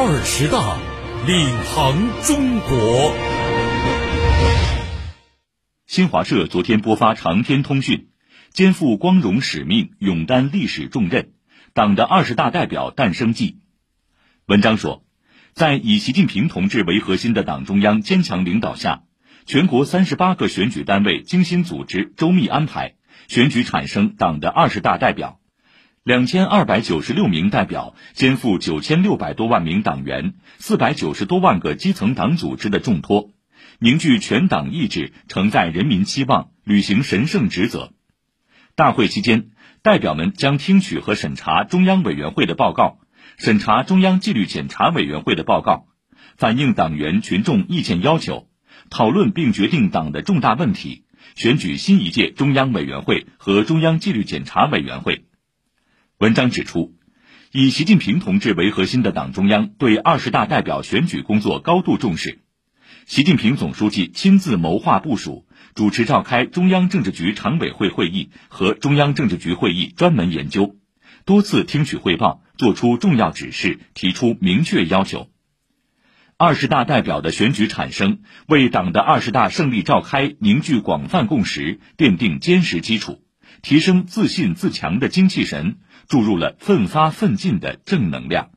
二十大，领航中国。新华社昨天播发长篇通讯，肩负光荣使命，勇担历史重任，党的二十大代表诞生记。文章说，在以习近平同志为核心的党中央坚强领导下，全国三十八个选举单位精心组织、周密安排，选举产生党的二十大代表。两千二百九十六名代表肩负九千六百多万名党员、四百九十多万个基层党组织的重托，凝聚全党意志，承载人民期望，履行神圣职责。大会期间，代表们将听取和审查中央委员会的报告，审查中央纪律检查委员会的报告，反映党员群众意见要求，讨论并决定党的重大问题，选举新一届中央委员会和中央纪律检查委员会。文章指出，以习近平同志为核心的党中央对二十大代表选举工作高度重视。习近平总书记亲自谋划部署，主持召开中央政治局常委会会议和中央政治局会议专门研究，多次听取汇报，作出重要指示，提出明确要求。二十大代表的选举产生，为党的二十大胜利召开凝聚广泛共识，奠定坚实基础，提升自信自强的精气神。注入了奋发奋进的正能量。